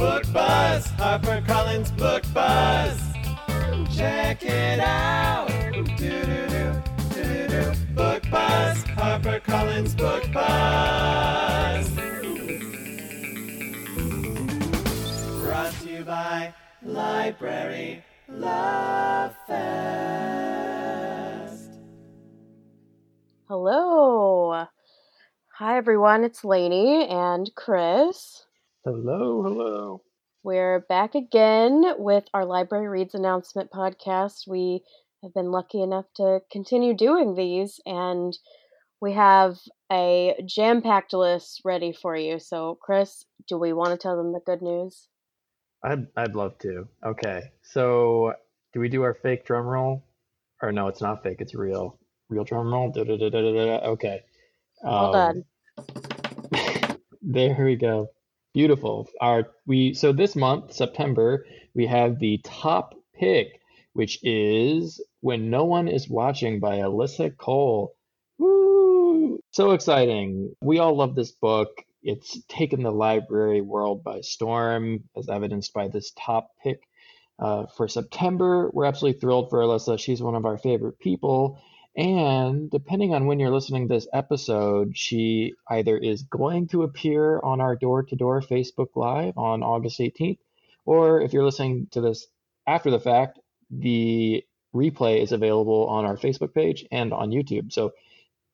Book Buzz, HarperCollins Book Buzz. Check it out. Do-do-do. Book Buzz, HarperCollins Book Buzz. Brought to you by Library Love Fest. Hello. Hi, everyone. It's Lainey and Chris. Hello, hello. We're back again with our Library Reads announcement podcast. We have been lucky enough to continue doing these, and we have a jam packed list ready for you. So, Chris, do we want to tell them the good news? I'd I'd love to. Okay, so do we do our fake drum roll? Or no, it's not fake. It's real. Real drum roll. Da-da-da-da-da-da. Okay. Well Um, there we go. Beautiful. Our we so this month, September, we have the top pick, which is When No One Is Watching by Alyssa Cole. Woo! So exciting. We all love this book. It's taken the library world by storm, as evidenced by this top pick uh, for September. We're absolutely thrilled for Alyssa. She's one of our favorite people. And depending on when you're listening to this episode, she either is going to appear on our door to door Facebook Live on August 18th, or if you're listening to this after the fact, the replay is available on our Facebook page and on YouTube. So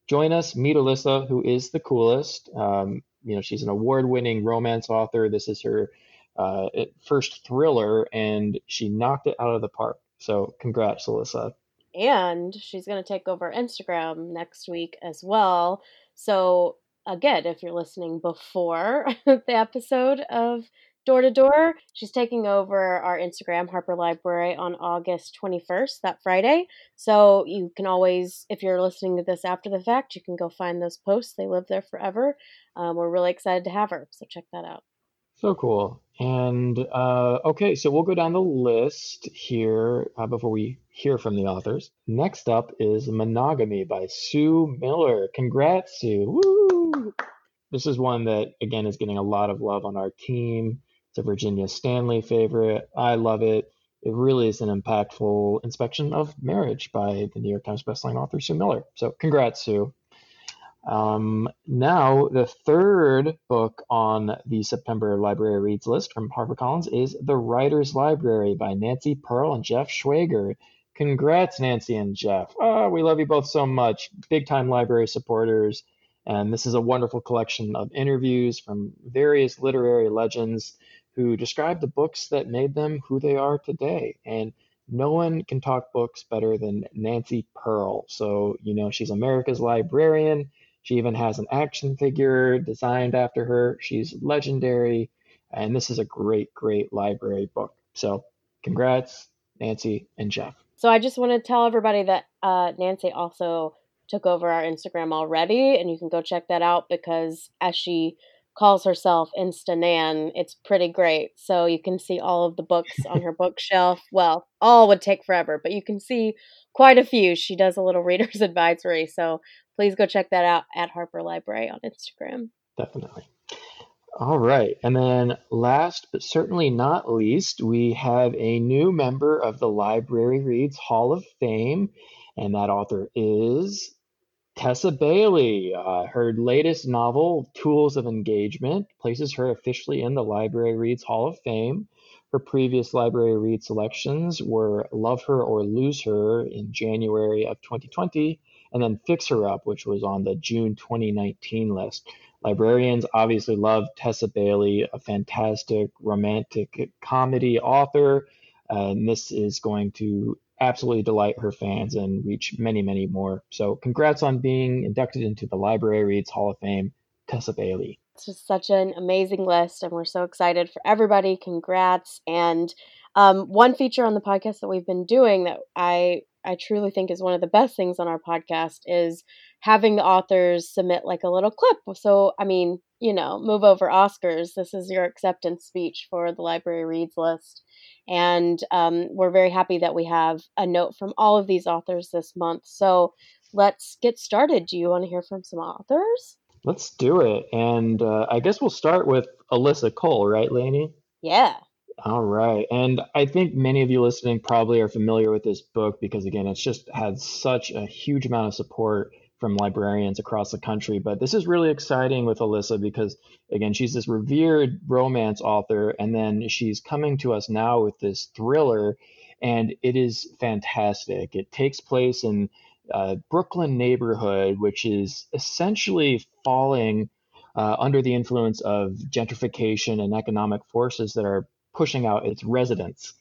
join us, meet Alyssa, who is the coolest. Um, you know, she's an award winning romance author. This is her uh, first thriller, and she knocked it out of the park. So congrats, Alyssa. And she's going to take over Instagram next week as well. So, again, if you're listening before the episode of Door to Door, she's taking over our Instagram, Harper Library, on August 21st, that Friday. So, you can always, if you're listening to this after the fact, you can go find those posts. They live there forever. Um, we're really excited to have her. So, check that out. So cool. And uh, okay, so we'll go down the list here uh, before we hear from the authors. Next up is Monogamy by Sue Miller. Congrats, Sue. Woo! This is one that, again, is getting a lot of love on our team. It's a Virginia Stanley favorite. I love it. It really is an impactful inspection of marriage by the New York Times bestselling author Sue Miller. So, congrats, Sue. Um, now, the third book on the September Library Reads list from HarperCollins is The Writer's Library by Nancy Pearl and Jeff Schwager. Congrats, Nancy and Jeff. Oh, we love you both so much. Big time library supporters. And this is a wonderful collection of interviews from various literary legends who describe the books that made them who they are today. And no one can talk books better than Nancy Pearl. So, you know, she's America's librarian. She even has an action figure designed after her. She's legendary. And this is a great, great library book. So, congrats, Nancy and Jeff. So I just want to tell everybody that uh, Nancy also took over our Instagram already, and you can go check that out because as she calls herself Insta Nan, it's pretty great. So you can see all of the books on her bookshelf. Well, all would take forever, but you can see quite a few. She does a little reader's advisory, so please go check that out at Harper Library on Instagram. Definitely. All right. And then last but certainly not least, we have a new member of the Library Reads Hall of Fame, and that author is Tessa Bailey. Uh, her latest novel, Tools of Engagement, places her officially in the Library Reads Hall of Fame. Her previous Library Read selections were Love Her or Lose Her in January of 2020, and then Fix Her Up, which was on the June 2019 list. Librarians obviously love Tessa Bailey, a fantastic romantic comedy author. And this is going to absolutely delight her fans and reach many, many more. So, congrats on being inducted into the Library Reads Hall of Fame, Tessa Bailey. It's just such an amazing list, and we're so excited for everybody. Congrats! And um, one feature on the podcast that we've been doing that I I truly think is one of the best things on our podcast is having the authors submit like a little clip. So, I mean, you know, move over Oscars. This is your acceptance speech for the Library Reads list. And um, we're very happy that we have a note from all of these authors this month. So let's get started. Do you want to hear from some authors? Let's do it. And uh, I guess we'll start with Alyssa Cole, right, Lainey? Yeah. All right. And I think many of you listening probably are familiar with this book because, again, it's just had such a huge amount of support from librarians across the country. But this is really exciting with Alyssa because, again, she's this revered romance author, and then she's coming to us now with this thriller, and it is fantastic. It takes place in a Brooklyn neighborhood, which is essentially falling uh, under the influence of gentrification and economic forces that are pushing out its residents.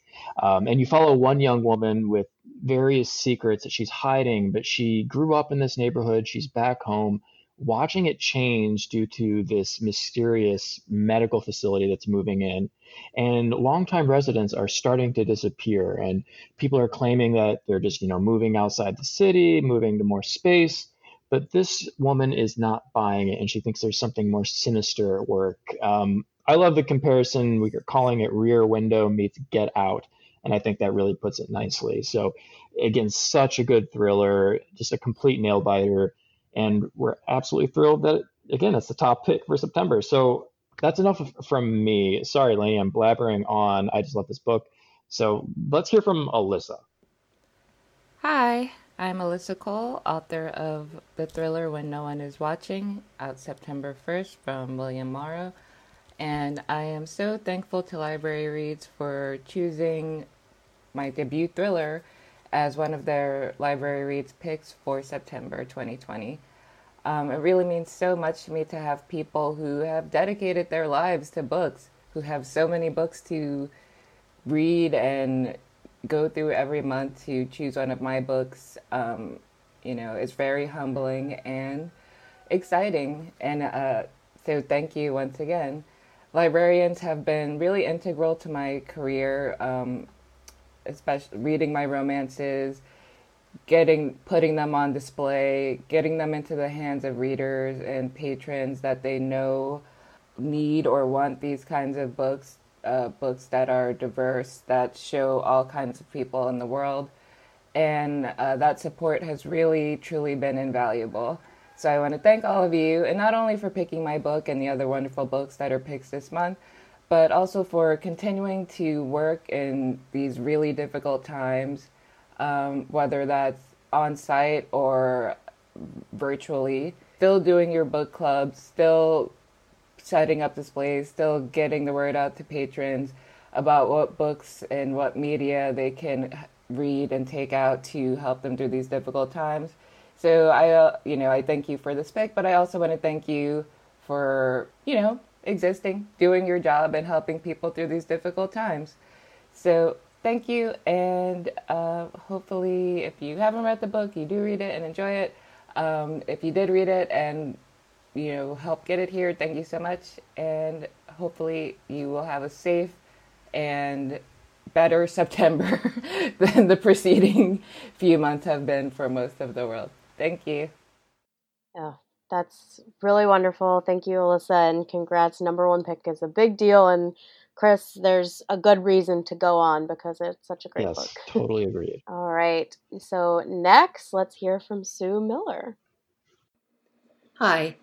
Um, and you follow one young woman with various secrets that she's hiding, but she grew up in this neighborhood. She's back home, watching it change due to this mysterious medical facility that's moving in. And longtime residents are starting to disappear, and people are claiming that they're just, you know, moving outside the city, moving to more space. But this woman is not buying it, and she thinks there's something more sinister at work. Um, I love the comparison. We are calling it Rear Window meets Get Out, and I think that really puts it nicely. So, again, such a good thriller, just a complete nail biter, and we're absolutely thrilled that again it's the top pick for September. So that's enough from me. Sorry, Lainey, I'm blabbering on. I just love this book. So let's hear from Alyssa. Hi, I'm Alyssa Cole, author of the thriller When No One Is Watching, out September 1st from William Morrow. And I am so thankful to Library Reads for choosing my debut thriller as one of their Library Reads picks for September 2020. Um, it really means so much to me to have people who have dedicated their lives to books, who have so many books to read and go through every month to choose one of my books. Um, you know, it's very humbling and exciting. And uh, so, thank you once again librarians have been really integral to my career, um, especially reading my romances, getting putting them on display, getting them into the hands of readers and patrons that they know need or want these kinds of books, uh, books that are diverse, that show all kinds of people in the world. And uh, that support has really, truly been invaluable. So I want to thank all of you, and not only for picking my book and the other wonderful books that are picked this month, but also for continuing to work in these really difficult times, um, whether that's on site or virtually. Still doing your book clubs, still setting up displays, still getting the word out to patrons about what books and what media they can read and take out to help them through these difficult times. So I, uh, you know, I thank you for this pick, but I also want to thank you for, you know, existing, doing your job, and helping people through these difficult times. So thank you, and uh, hopefully, if you haven't read the book, you do read it and enjoy it. Um, if you did read it and you know help get it here, thank you so much, and hopefully you will have a safe and better September than the preceding few months have been for most of the world. Thank you. Yeah, that's really wonderful. Thank you, Alyssa, and congrats. Number one pick is a big deal. And Chris, there's a good reason to go on because it's such a great yes, book. totally agreed. All right. So next, let's hear from Sue Miller. Hi,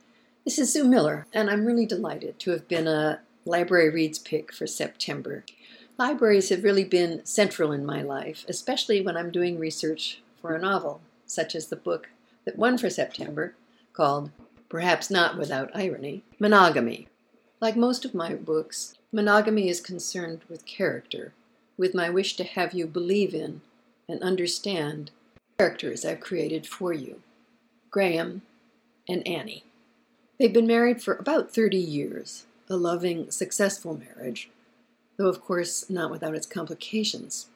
this is Sue Miller, and I'm really delighted to have been a Library Reads pick for September. Libraries have really been central in my life, especially when I'm doing research for a novel, such as the book that won for September, called, perhaps not without irony, Monogamy. Like most of my books, monogamy is concerned with character, with my wish to have you believe in and understand characters I've created for you Graham and Annie. They've been married for about 30 years, a loving, successful marriage, though of course not without its complications.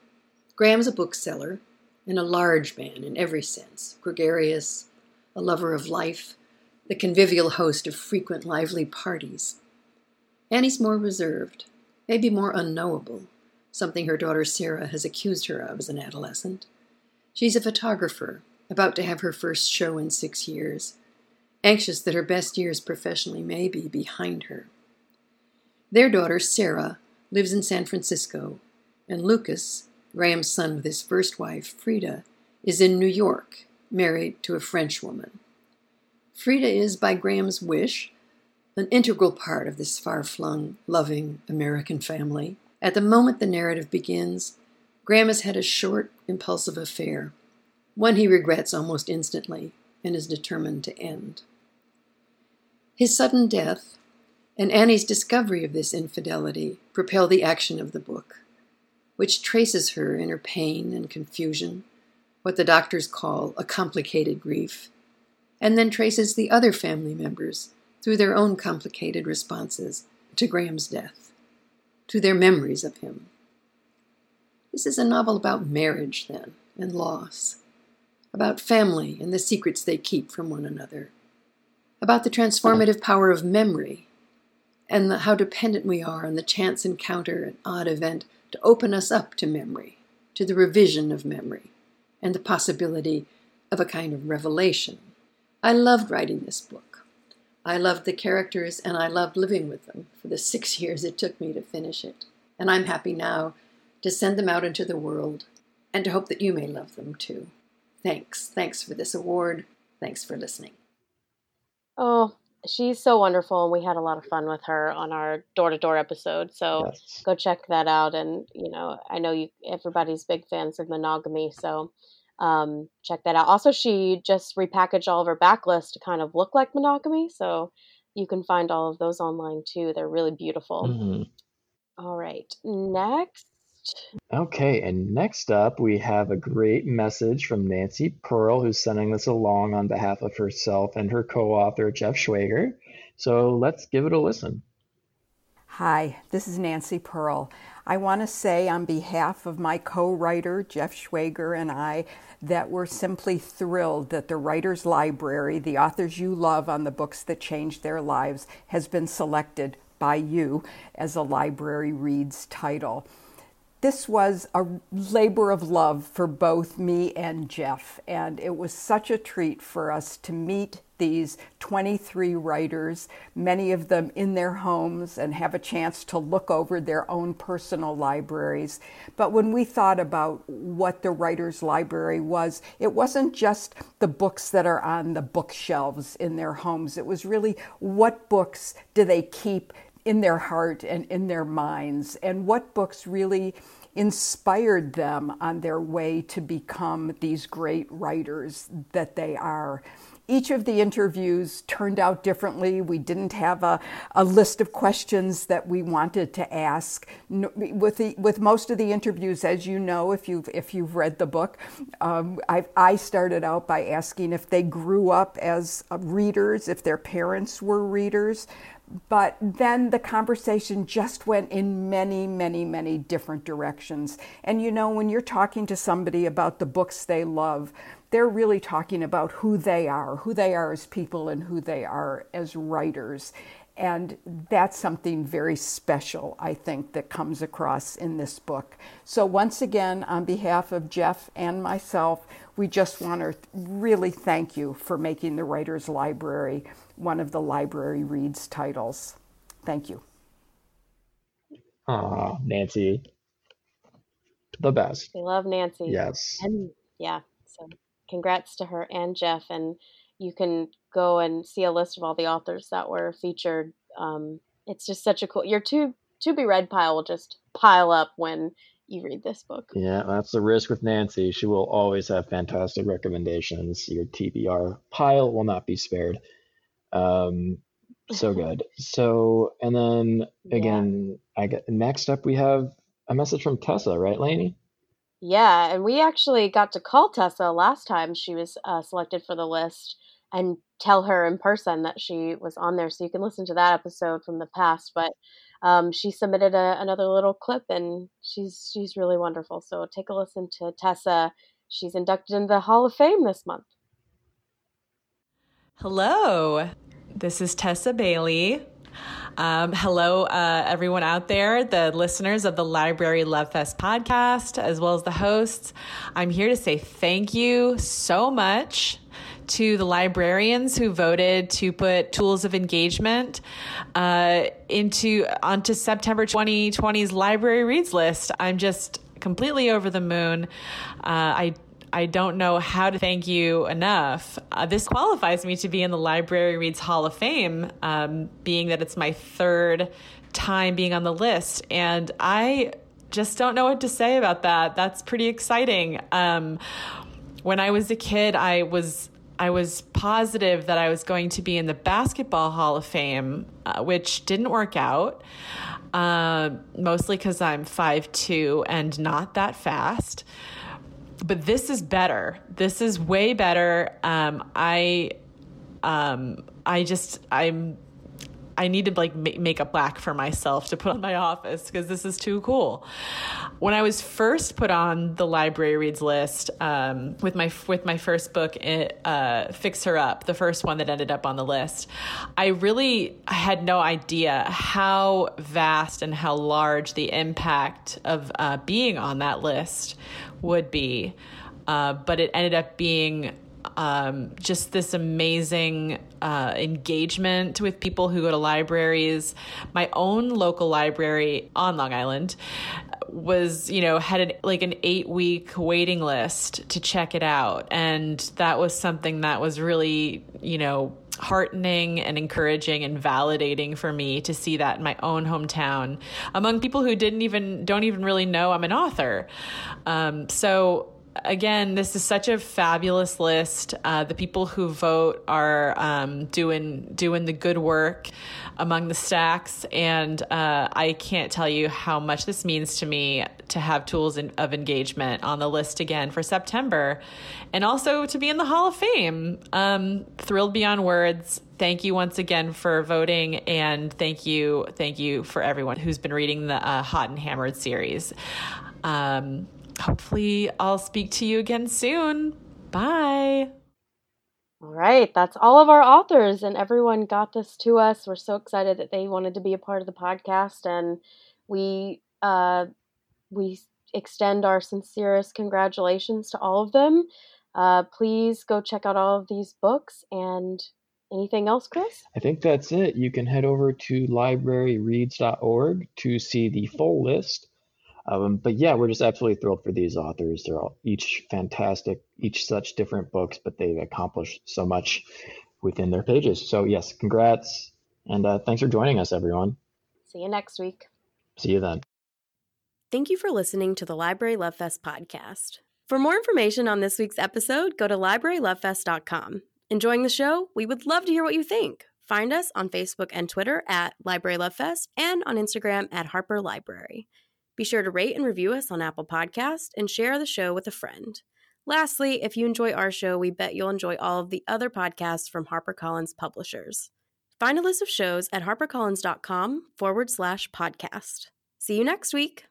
Graham's a bookseller and a large man in every sense, gregarious, a lover of life, the convivial host of frequent lively parties. Annie's more reserved, maybe more unknowable, something her daughter Sarah has accused her of as an adolescent. She's a photographer, about to have her first show in six years, anxious that her best years professionally may be behind her. Their daughter, Sarah, lives in San Francisco, and Lucas, Graham's son with his first wife, Frida, is in New York, married to a French woman. Frida is, by Graham's wish, an integral part of this far flung, loving American family. At the moment the narrative begins, Graham has had a short, impulsive affair, one he regrets almost instantly and is determined to end. His sudden death and Annie's discovery of this infidelity propel the action of the book, which traces her in her pain and confusion, what the doctors call a complicated grief, and then traces the other family members through their own complicated responses to Graham's death, to their memories of him. This is a novel about marriage, then, and loss, about family and the secrets they keep from one another, about the transformative power of memory and the, how dependent we are on the chance encounter, an odd event, to open us up to memory, to the revision of memory, and the possibility of a kind of revelation. I loved writing this book. I loved the characters and I loved living with them for the six years it took me to finish it. And I'm happy now to send them out into the world and to hope that you may love them too. Thanks. Thanks for this award. Thanks for listening. Oh, she's so wonderful, and we had a lot of fun with her on our door to door episode. So Yes. go check that out. And you know, I know you everybody's big fans of monogamy, so um, check that out. Also, she just repackaged all of her backlist to kind of look like monogamy, so you can find all of those online too. They're really beautiful. Mhm. All right, next. Okay, and next up, we have a great message from Nancy Pearl, who's sending this along on behalf of herself and her co author, Jeff Schwager. So let's give it a listen. Hi, this is Nancy Pearl. I want to say on behalf of my co writer, Jeff Schwager, and I, that we're simply thrilled that the Writers Library, the authors you love on the books that changed their lives, has been selected by you as a Library Reads title. This was a labor of love for both me and Jeff, and it was such a treat for us to meet these 23 writers, many of them in their homes, and have a chance to look over their own personal libraries. But when we thought about what the Writers' Library was, it wasn't just the books that are on the bookshelves in their homes, it was really what books do they keep in their heart and in their minds, and what books really inspired them on their way to become these great writers that they are. Each of the interviews turned out differently. We didn't have a, a list of questions that we wanted to ask. With, the, with most of the interviews, as you know, if you've, if you've read the book, um, I, I started out by asking if they grew up as uh, readers, if their parents were readers but then the conversation just went in many, many, many different directions. And you know, when you're talking to somebody about the books they love, they're really talking about who they are, who they are as people, and who they are as writers. And that's something very special, I think, that comes across in this book. So, once again, on behalf of Jeff and myself, we just want to really thank you for making the Writers Library one of the library reads titles. Thank you. Aw, Nancy. The best. We love Nancy. Yes. And yeah, so congrats to her and Jeff. And you can go and see a list of all the authors that were featured. Um, it's just such a cool. Your to to be read pile will just pile up when you read this book. Yeah, that's the risk with Nancy. She will always have fantastic recommendations. Your TBR pile will not be spared. Um, so good. So, and then Yeah. again, I get next up we have a message from Tessa, right, Lainey? Yeah, and we actually got to call Tessa last time she was uh, selected for the list and tell her in person that she was on there. So you can listen to that episode from the past. But um, she submitted a, another little clip, and she's she's really wonderful. So take a listen to Tessa. She's inducted into the Hall of Fame this month. Hello, this is Tessa Bailey. Um, hello, uh, everyone out there, the listeners of the Library Love Fest podcast, as well as the hosts. I'm here to say thank you so much to the librarians who voted to put tools of engagement uh, into onto September 2020's Library Reads list. I'm just completely over the moon. Uh, I I don't know how to thank you enough. Uh, this qualifies me to be in the Library Reads Hall of Fame, um, being that it's my third time being on the list. And I just don't know what to say about that. That's pretty exciting. Um, when I was a kid, I was I was positive that I was going to be in the Basketball Hall of Fame, uh, which didn't work out. Uh, mostly because I'm 5'2 and not that fast but this is better. This is way better. Um, I, um, I just I'm I need to like make a plaque for myself to put on my office because this is too cool. When I was first put on the library reads list um, with my with my first book, uh, "Fix Her Up," the first one that ended up on the list, I really had no idea how vast and how large the impact of uh, being on that list would be. Uh, but it ended up being um, just this amazing uh, engagement with people who go to libraries. My own local library on Long Island was, you know, had an, like an eight week waiting list to check it out. And that was something that was really, you know, heartening and encouraging and validating for me to see that in my own hometown among people who didn't even don't even really know I'm an author. Um, so again, this is such a fabulous list. Uh, the people who vote are um, doing doing the good work among the stacks, and uh, I can't tell you how much this means to me to have tools in, of engagement on the list again for September, and also to be in the Hall of Fame. Um, thrilled beyond words. Thank you once again for voting, and thank you, thank you for everyone who's been reading the uh, Hot and Hammered series. Um, hopefully, I'll speak to you again soon. Bye. All right, that's all of our authors, and everyone got this to us. We're so excited that they wanted to be a part of the podcast, and we uh, we extend our sincerest congratulations to all of them. Uh, please go check out all of these books and anything else, Chris? I think that's it. You can head over to libraryreads.org to see the full list um, but yeah, we're just absolutely thrilled for these authors. They're all each fantastic, each such different books, but they've accomplished so much within their pages. So yes, congrats, and uh, thanks for joining us, everyone. See you next week. See you then. Thank you for listening to the Library Love Fest podcast. For more information on this week's episode, go to librarylovefest.com. Enjoying the show? We would love to hear what you think. Find us on Facebook and Twitter at Library Love Fest and on Instagram at Harper Library. Be sure to rate and review us on Apple Podcast and share the show with a friend. Lastly, if you enjoy our show, we bet you'll enjoy all of the other podcasts from HarperCollins publishers. Find a list of shows at harpercollins.com forward slash podcast. See you next week.